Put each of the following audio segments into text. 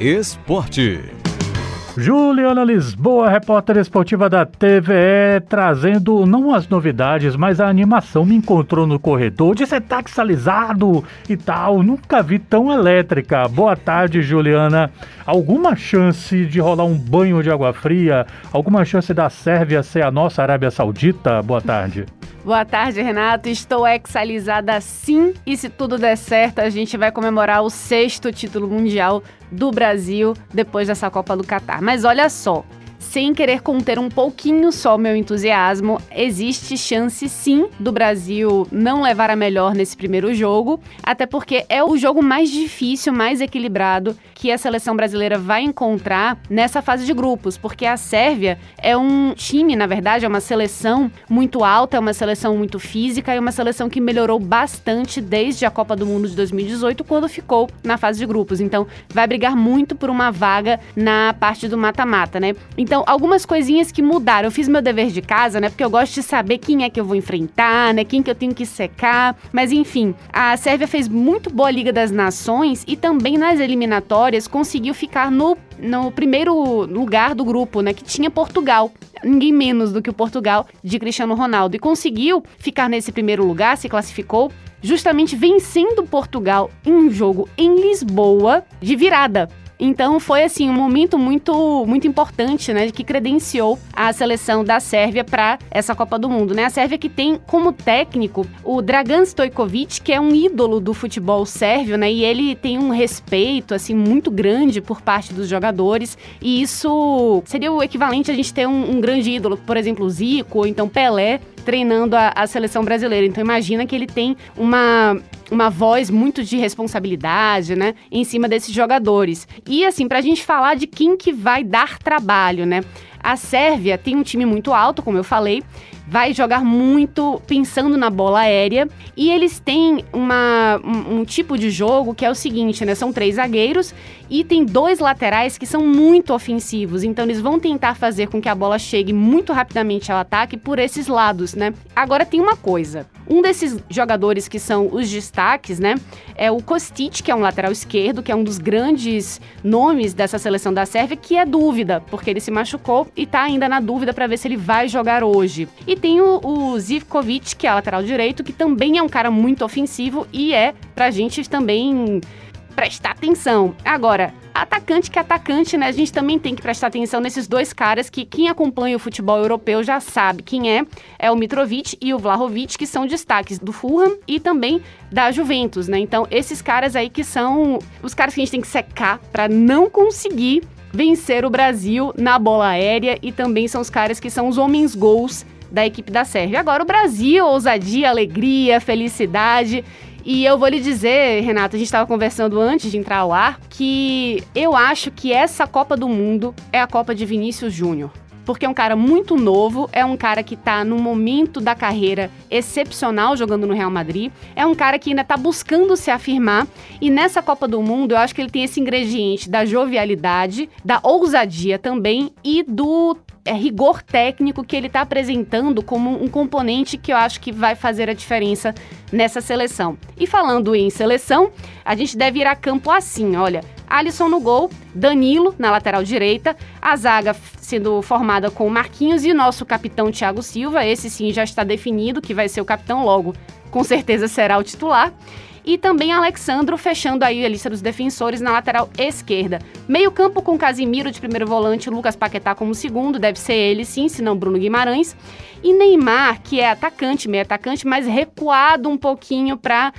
Esporte. Juliana Lisboa, repórter esportiva da TVE, trazendo não as novidades, mas a animação. Me encontrou no corredor, disse taxalizado e tal. Nunca vi tão elétrica. Boa tarde, Juliana. Alguma chance de rolar um banho de água fria? Alguma chance da Sérvia ser a nossa Arábia Saudita? Boa tarde. Boa tarde, Renato. Estou exalizada sim. E se tudo der certo, a gente vai comemorar o sexto título mundial do Brasil depois dessa Copa do Catar. Mas olha só, sem querer conter um pouquinho só meu entusiasmo, existe chance sim do Brasil não levar a melhor nesse primeiro jogo, até porque é o jogo mais difícil, mais equilibrado que a seleção brasileira vai encontrar nessa fase de grupos, porque a Sérvia é um time, na verdade, é uma seleção muito alta, é uma seleção muito física e é uma seleção que melhorou bastante desde a Copa do Mundo de 2018, quando ficou na fase de grupos. Então, vai brigar muito por uma vaga na parte do mata-mata, né? Então, algumas coisinhas que mudaram. Eu fiz meu dever de casa, né? Porque eu gosto de saber quem é que eu vou enfrentar, né? Quem que eu tenho que secar. Mas enfim, a Sérvia fez muito boa Liga das Nações e também nas eliminatórias conseguiu ficar no no primeiro lugar do grupo, né, que tinha Portugal. Ninguém menos do que o Portugal de Cristiano Ronaldo. E conseguiu ficar nesse primeiro lugar, se classificou, justamente vencendo Portugal em um jogo em Lisboa de virada. Então foi assim um momento muito muito importante, né, que credenciou a seleção da Sérvia para essa Copa do Mundo, né? A Sérvia que tem como técnico o Dragan Stojkovic, que é um ídolo do futebol sérvio, né? E ele tem um respeito assim muito grande por parte dos jogadores, e isso seria o equivalente a gente ter um, um grande ídolo, por exemplo, Zico ou então Pelé, treinando a, a, seleção brasileira. Então imagina que ele tem uma uma voz muito de responsabilidade, né, em cima desses jogadores. E assim, para a gente falar de quem que vai dar trabalho, né? A Sérvia tem um time muito alto, como eu falei, vai jogar muito pensando na bola aérea. E eles têm uma, um, um, tipo de jogo que é o seguinte, né? São três zagueiros e tem dois laterais que são muito ofensivos. Então eles vão tentar fazer com que a bola chegue muito rapidamente ao ataque por esses lados, né? Agora tem uma coisa. Um desses jogadores que são os destaques, né? É o Kostic, que é um lateral esquerdo, que é um dos grandes nomes dessa seleção da Sérvia, que é dúvida, porque ele se machucou e tá ainda na dúvida para ver se ele vai jogar hoje. E tem o, o Zivkovic, que é lateral direito, que também é um cara muito ofensivo e é pra gente também prestar atenção. Agora, atacante que é atacante, né? A gente também tem que prestar atenção nesses dois caras que quem acompanha o futebol europeu já sabe quem é. É o Mitrovic e o Vlahovic, que são destaques do Fulham e também da Juventus, né? Então, esses caras aí que são os caras que a gente tem que secar para não conseguir vencer o Brasil na bola aérea e também são os caras que são os homens gols da equipe da Sérvia. Agora o Brasil, ousadia, alegria, felicidade. E eu vou lhe dizer, Renato, a gente estava conversando antes de entrar ao ar, que eu acho que essa Copa do Mundo é a Copa de Vinícius Júnior porque é um cara muito novo, é um cara que tá num momento da carreira excepcional jogando no Real Madrid, é um cara que ainda tá buscando se afirmar e nessa Copa do Mundo eu acho que ele tem esse ingrediente da jovialidade, da ousadia também e do é, rigor técnico que ele está apresentando como um componente que eu acho que vai fazer a diferença nessa seleção. E falando em seleção, a gente deve ir a campo assim, olha, Alisson no gol, Danilo na lateral direita, a zaga sendo formada com Marquinhos e nosso capitão Thiago Silva, esse sim já está definido que vai ser o capitão logo, com certeza será o titular. E também Alexandro fechando aí a lista dos defensores na lateral esquerda. Meio campo com Casimiro de primeiro volante, Lucas Paquetá como segundo, deve ser ele sim, se não Bruno Guimarães. E Neymar, que é atacante, meio atacante, mas recuado um pouquinho para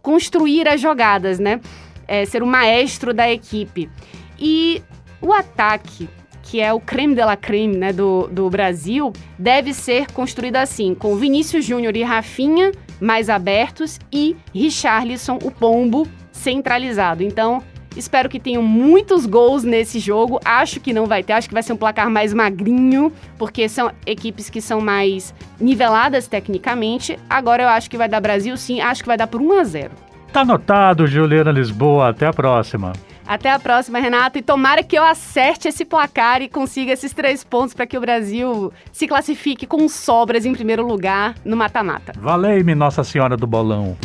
construir as jogadas, né? É, ser o maestro da equipe. E o ataque, que é o creme de la creme né, do, do Brasil, deve ser construído assim, com Vinícius Júnior e Rafinha mais abertos e Richarlison, o pombo, centralizado. Então, Espero que tenham muitos gols nesse jogo. Acho que não vai ter, acho que vai ser um placar mais magrinho, porque são equipes que são mais niveladas tecnicamente. Agora eu acho que vai dar Brasil sim, acho que vai dar por 1 a 0. Tá anotado, Juliana Lisboa. Até a próxima. Até a próxima, Renato. E tomara que eu acerte esse placar e consiga esses três pontos para que o Brasil se classifique com sobras em primeiro lugar no mata-mata. Valei-me, Nossa Senhora do Bolão.